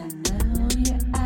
And now you're out.